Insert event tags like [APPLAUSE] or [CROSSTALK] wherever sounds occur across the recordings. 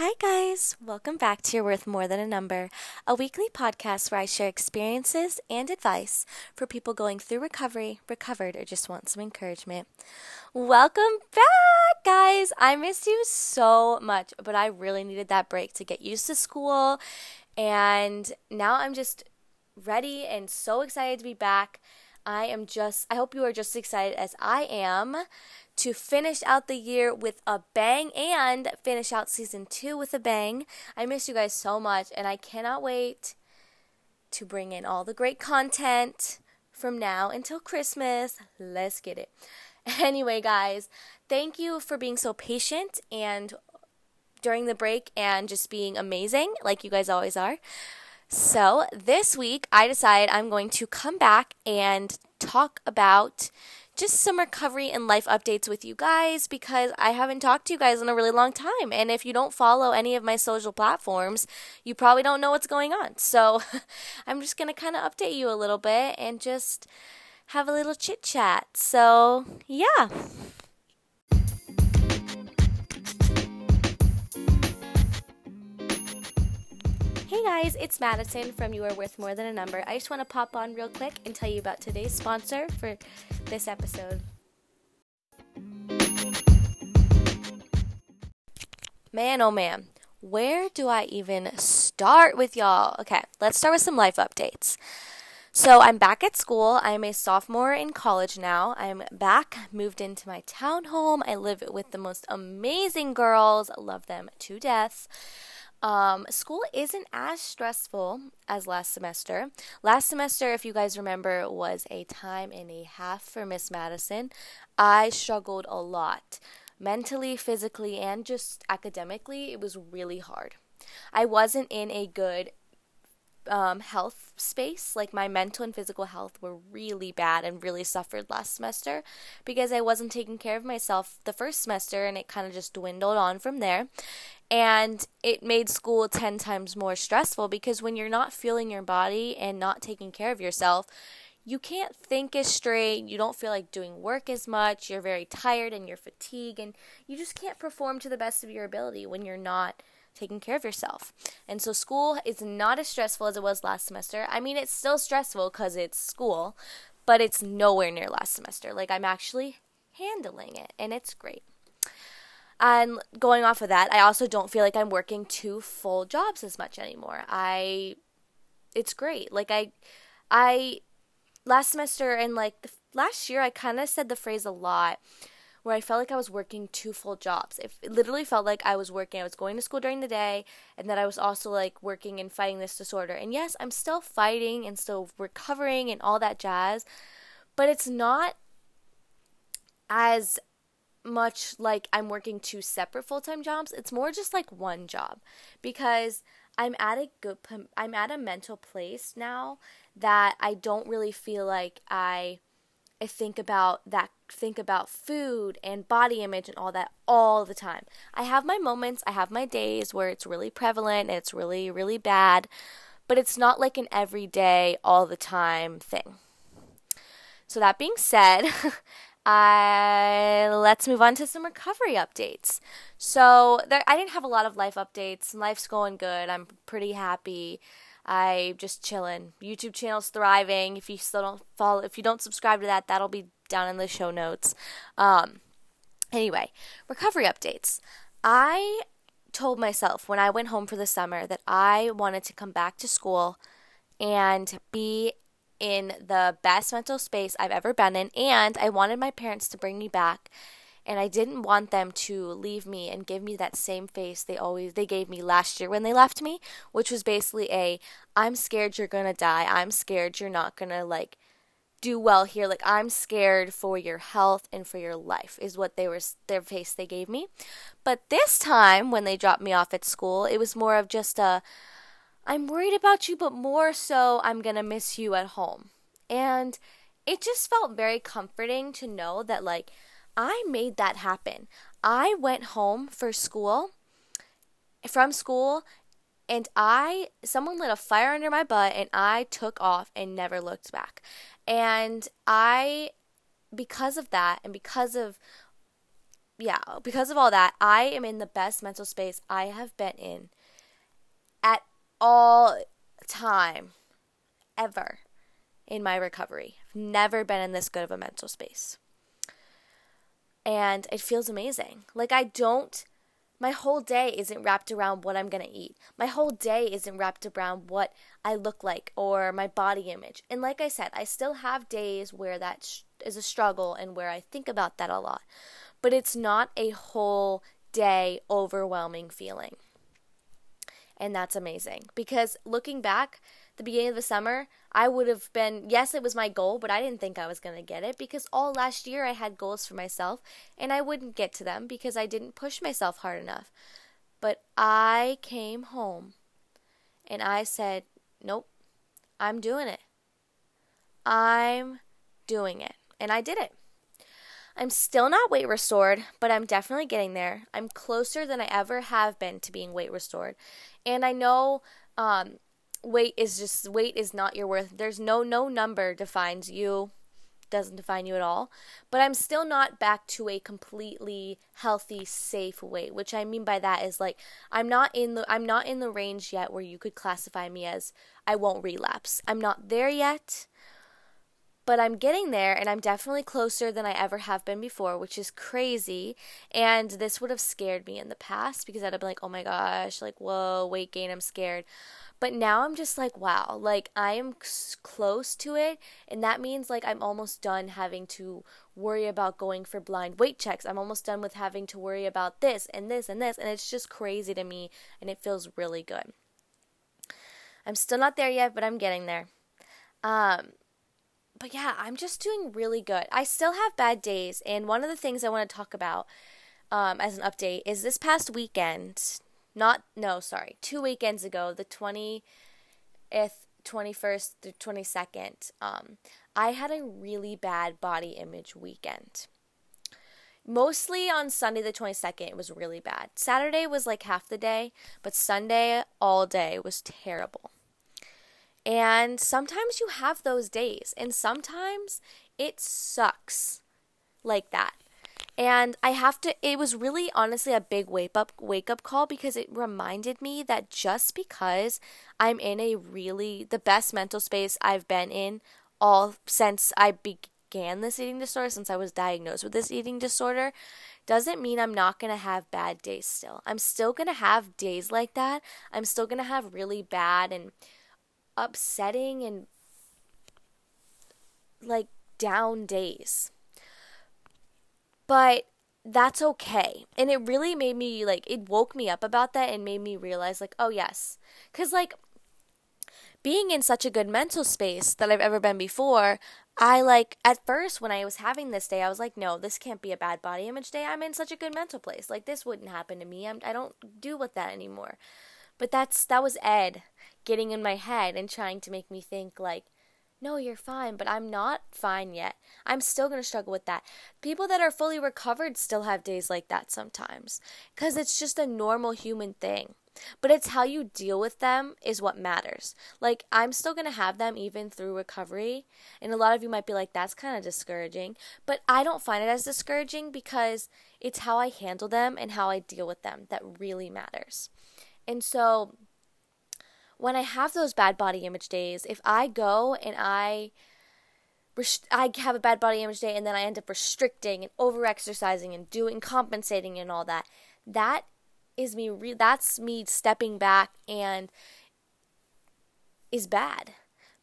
Hi, guys. Welcome back to You're Worth More Than a Number, a weekly podcast where I share experiences and advice for people going through recovery, recovered, or just want some encouragement. Welcome back, guys. I missed you so much, but I really needed that break to get used to school. And now I'm just ready and so excited to be back. I am just, I hope you are just excited as I am to finish out the year with a bang and finish out season two with a bang. I miss you guys so much, and I cannot wait to bring in all the great content from now until Christmas. Let's get it. [LAUGHS] Anyway, guys, thank you for being so patient and during the break and just being amazing, like you guys always are. So, this week I decided I'm going to come back and talk about just some recovery and life updates with you guys because I haven't talked to you guys in a really long time. And if you don't follow any of my social platforms, you probably don't know what's going on. [LAUGHS] So I'm just going to kind of update you a little bit and just have a little chit chat. So, yeah. Hey guys, it's Madison from You Are Worth More Than a Number. I just want to pop on real quick and tell you about today's sponsor for this episode. Man, oh man, where do I even start with y'all? Okay, let's start with some life updates. So, I'm back at school. I'm a sophomore in college now. I'm back, moved into my townhome. I live with the most amazing girls, love them to death. Um, school isn't as stressful as last semester. Last semester, if you guys remember, was a time and a half for Miss Madison. I struggled a lot mentally, physically, and just academically. It was really hard. I wasn't in a good um, health space. Like my mental and physical health were really bad and really suffered last semester because I wasn't taking care of myself the first semester and it kind of just dwindled on from there. And it made school 10 times more stressful because when you're not feeling your body and not taking care of yourself, you can't think as straight, you don't feel like doing work as much, you're very tired and you're fatigued, and you just can't perform to the best of your ability when you're not taking care of yourself. And so school is not as stressful as it was last semester. I mean, it's still stressful because it's school, but it's nowhere near last semester. Like, I'm actually handling it, and it's great. And going off of that, I also don't feel like I'm working two full jobs as much anymore. I, it's great. Like, I, I, last semester and like the, last year, I kind of said the phrase a lot where I felt like I was working two full jobs. It, it literally felt like I was working. I was going to school during the day, and then I was also like working and fighting this disorder. And yes, I'm still fighting and still recovering and all that jazz, but it's not as much like I'm working two separate full-time jobs. It's more just like one job because I'm at a good I'm at a mental place now that I don't really feel like I I think about that think about food and body image and all that all the time. I have my moments, I have my days where it's really prevalent and it's really really bad, but it's not like an everyday all the time thing. So that being said, [LAUGHS] I let's move on to some recovery updates. So there, I didn't have a lot of life updates. Life's going good. I'm pretty happy. I'm just chilling. YouTube channel's thriving. If you still don't follow, if you don't subscribe to that, that'll be down in the show notes. Um, anyway, recovery updates. I told myself when I went home for the summer that I wanted to come back to school and be in the best mental space I've ever been in, and I wanted my parents to bring me back and I didn't want them to leave me and give me that same face they always they gave me last year when they left me, which was basically a I'm scared you're to die. I'm scared you're not to like do well here. Like I'm scared for your health and for your life is what they were their face they gave me. But this time when they dropped me off at school, it was more of just a I'm worried about you, but more so I'm going to miss you at home. And it just felt very comforting to know that like I made that happen. I went home for school, from school, and I, someone lit a fire under my butt, and I took off and never looked back. And I, because of that, and because of yeah, because of all that, I am in the best mental space I have been in at all time ever in my recovery. I've never been in this good of a mental space. And it feels amazing. Like I don't my whole day isn't wrapped around what I'm going to eat. My whole day isn't wrapped around what I look like or my body image. And like I said, I still have days where that is a struggle and where I think about that a lot but it's not a whole day overwhelming feeling. And that's amazing because looking back, the beginning of the summer, I would have been, yes, it was my goal, but I didn't think I was going to get it because all last year I had goals for myself and I wouldn't get to them because I didn't push myself hard enough. But I came home and I said, nope, I'm doing it. I'm doing it. And I did it. I'm still not weight restored, but I'm definitely getting there. I'm closer than I ever have been to being weight restored. And I know um, weight is just weight is not your worth. There's no no number defines you doesn't define you at all. But I'm still not back to a completely healthy, safe weight. Which I mean by that is like I'm not in the I'm not in the range yet where you could classify me as I won't relapse. I'm not there yet but I'm getting there and I'm definitely closer than I ever have been before, which is crazy. And this would have scared me in the past because I'd have been like, oh my gosh, like, whoa, weight gain, I'm scared. But now I'm just like, wow, like I am close to it. And that means like I'm almost done having to worry about going for blind weight checks. I'm almost done with having to worry about this and this and this. And it's just crazy to me and it feels really good. I'm still not there yet, but I'm getting there. Um, but yeah, I'm just doing really good. I still have bad days, and one of the things I want to talk about um, as an update is this past weekend. Not no, sorry, two weekends ago, the twentieth, twenty first through twenty second. Um, I had a really bad body image weekend. Mostly on Sunday the 22nd, it was really bad. Saturday was like half the day, but Sunday all day was terrible. And sometimes you have those days, and sometimes it sucks like that. And I have to it was really honestly a big wake up wake up call because it reminded me that just because I'm in a really the best mental space I've been in all since I began this eating disorder, since I was diagnosed with this eating disorder, doesn't mean I'm not going to have bad days still. I'm still going to have days like that. I'm still going to have really bad and upsetting and like down days. But that's okay. And it really made me like it woke me up about that and made me realize like, oh yes. Cuz like being in such a good mental space that I've ever been before, I like at first when I was having this day, I was like, no, this can't be a bad body image day. I'm in such a good mental place. Like this wouldn't happen to me. I'm, I don't do with that anymore. But that's that was Ed getting in my head and trying to make me think like no, you're fine, but I'm not fine yet. I'm still going to struggle with that. People that are fully recovered still have days like that sometimes because it's just a normal human thing. But it's how you deal with them is what matters. Like, I'm still going to have them even through recovery. And a lot of you might be like, that's kind of discouraging. But I don't find it as discouraging because it's how I handle them and how I deal with them that really matters. And so, when I have those bad body image days, if I go and I I have a bad body image day and then I end up restricting and over exercising and doing compensating and all that, that is me re- that's me stepping back and is bad.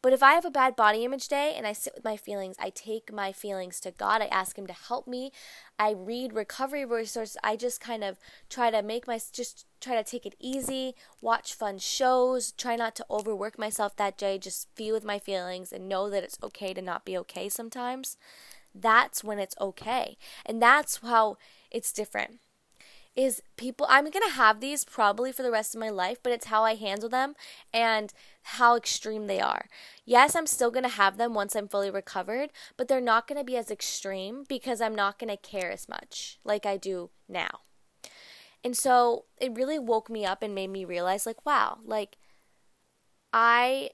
But if I have a bad body image day and I sit with my feelings, I take my feelings to God. I ask Him to help me. I read recovery resources. I just kind of try to make my, just try to take it easy, watch fun shows, try not to overwork myself that day, just feel with my feelings and know that it's okay to not be okay sometimes. That's when it's okay. And that's how it's different is people I'm going to have these probably for the rest of my life, but it's how I handle them and how extreme they are. Yes, I'm still going to have them once I'm fully recovered, but they're not going to be as extreme because I'm not going to care as much like I do now. And so it really woke me up and made me realize like wow, like I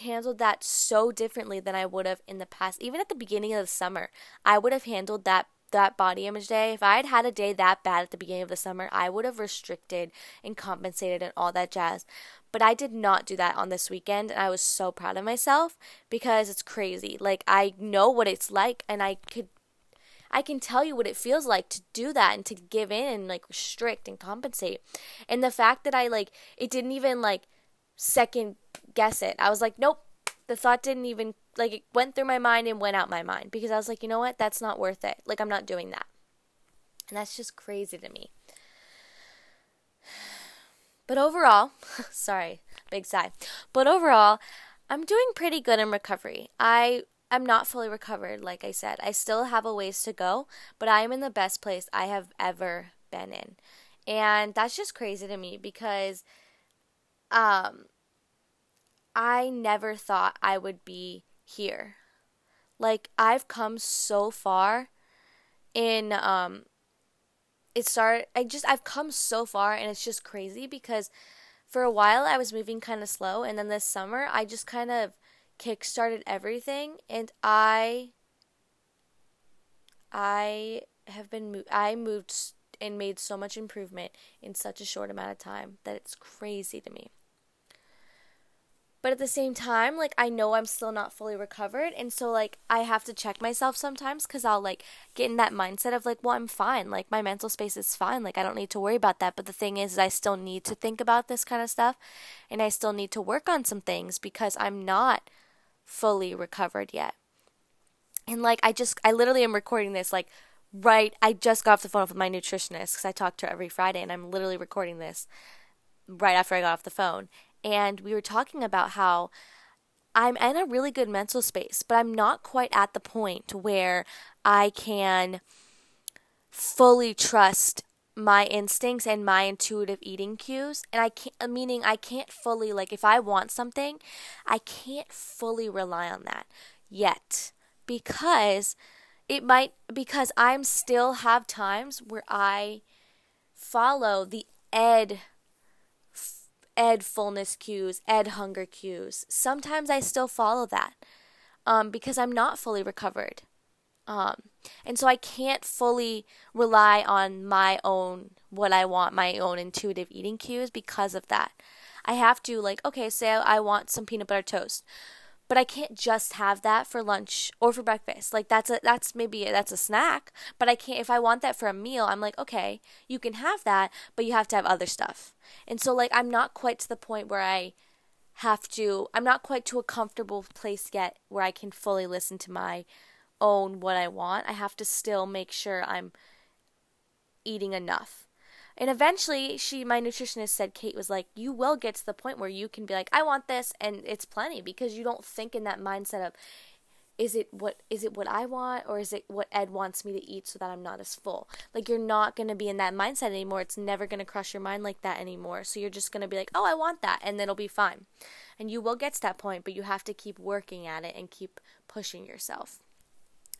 handled that so differently than I would have in the past. Even at the beginning of the summer, I would have handled that that body image day, if I had had a day that bad at the beginning of the summer, I would have restricted and compensated and all that jazz. But I did not do that on this weekend, and I was so proud of myself because it's crazy. Like, I know what it's like, and I could I can tell you what it feels like to do that and to give in and like restrict and compensate. And the fact that I like it didn't even like second guess it. I was like, nope. The thought didn't even like it went through my mind and went out my mind because I was like, you know what? That's not worth it. Like I'm not doing that. And that's just crazy to me. [SIGHS] But overall, [LAUGHS] sorry, big sigh. But overall, I'm doing pretty good in recovery. I am not fully recovered, like I said. I still have a ways to go, but I am in the best place I have ever been in. And that's just crazy to me because um I never thought I would be here. Like I've come so far in um it started I just I've come so far and it's just crazy because for a while I was moving kind of slow and then this summer I just kind of kick-started everything and I I have been mo- I moved and made so much improvement in such a short amount of time that it's crazy to me. But at the same time, like I know I'm still not fully recovered, and so like I have to check myself sometimes cuz I'll like get in that mindset of like, well, I'm fine. Like my mental space is fine. Like I don't need to worry about that. But the thing is, is I still need to think about this kind of stuff and I still need to work on some things because I'm not fully recovered yet. And like I just I literally am recording this like right I just got off the phone with my nutritionist cuz I talk to her every Friday and I'm literally recording this right after I got off the phone and we were talking about how I'm in a really good mental space, but I'm not quite at the point where I can fully trust my instincts and my intuitive eating cues. And I can't uh, meaning I can't fully like if I want something I can't fully rely on that yet because it might because I'm still have times where I follow the ed ed fullness cues, ed hunger cues. Sometimes I still follow that um, because I'm not fully recovered. Um, and so I can't fully rely on my own, what I want, my own intuitive eating cues because of that. I have to, like, okay, say I want some peanut butter toast but I can't just have that for lunch or for breakfast. Like that's a that's maybe a, that's a snack, but I can't if I want that for a meal, I'm like, okay, you can have that, but you have to have other stuff. And so like I'm not quite to the point where I have to I'm not quite to a comfortable place yet where I can fully listen to my own what I want. I have to still make sure I'm eating enough. And eventually, she, my nutritionist said, Kate was like, you will get to the point where you can be like, I want this, and it's plenty because you don't think in that mindset of, is it what is it what I want or is it what Ed wants me to eat so that I'm not as full? Like you're not going to be in that mindset anymore. It's never going to cross your mind like that anymore. So you're just going to be like, "Oh, I want that." And it'll be fine. And you will get to that point, but you have to keep working at it and keep pushing yourself.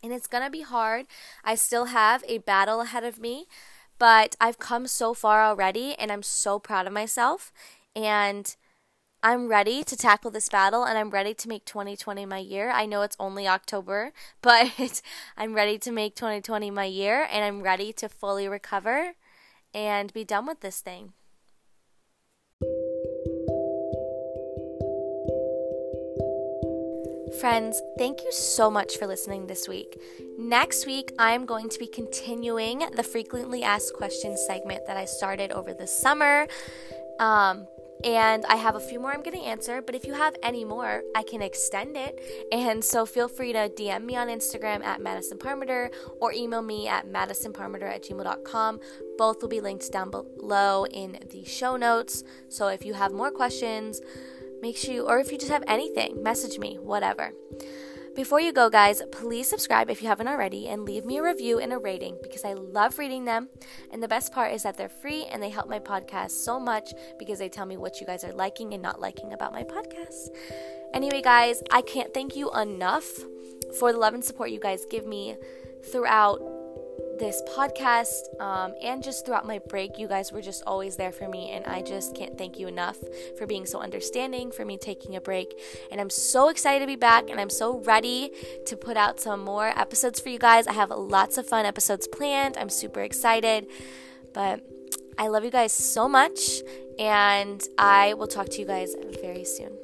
And it's going to be hard. I still have a battle ahead of me but I've come so far already and I'm so proud of myself. And I'm ready to tackle this battle and I'm ready to make 2020 my year. I know it's only October, [LAUGHS] but I'm ready to make 2020 my year and I'm ready to fully recover and be done with this thing. Friends, thank you so much for listening this week. Next week, I'm going to be continuing the frequently asked questions segment that I started over the summer. Um, and I have a few more I'm going to answer, but if you have any more, I can extend it. And so feel free to DM me on Instagram at Madison Parmenter or email me at madisonparmenter at gmail.com. Both will be linked down below in the show notes. So if you have more questions, Make sure you, or if you just have anything, message me, whatever. Before you go, guys, please subscribe if you haven't already and leave me a review and a rating because I love reading them. And the best part is that they're free and they help my podcast so much because they tell me what you guys are liking and not liking about my podcast. Anyway, guys, I can't thank you enough for the love and support you guys give me throughout this podcast um, and just throughout my break, you guys were just always there for me. And I just can't thank you enough for being so understanding, for me taking a break. And I'm so excited to be back and I'm so ready to put out some more episodes for you guys. I have lots of fun episodes planned. I'm super excited. But I love you guys so much. And I will talk to you guys very soon.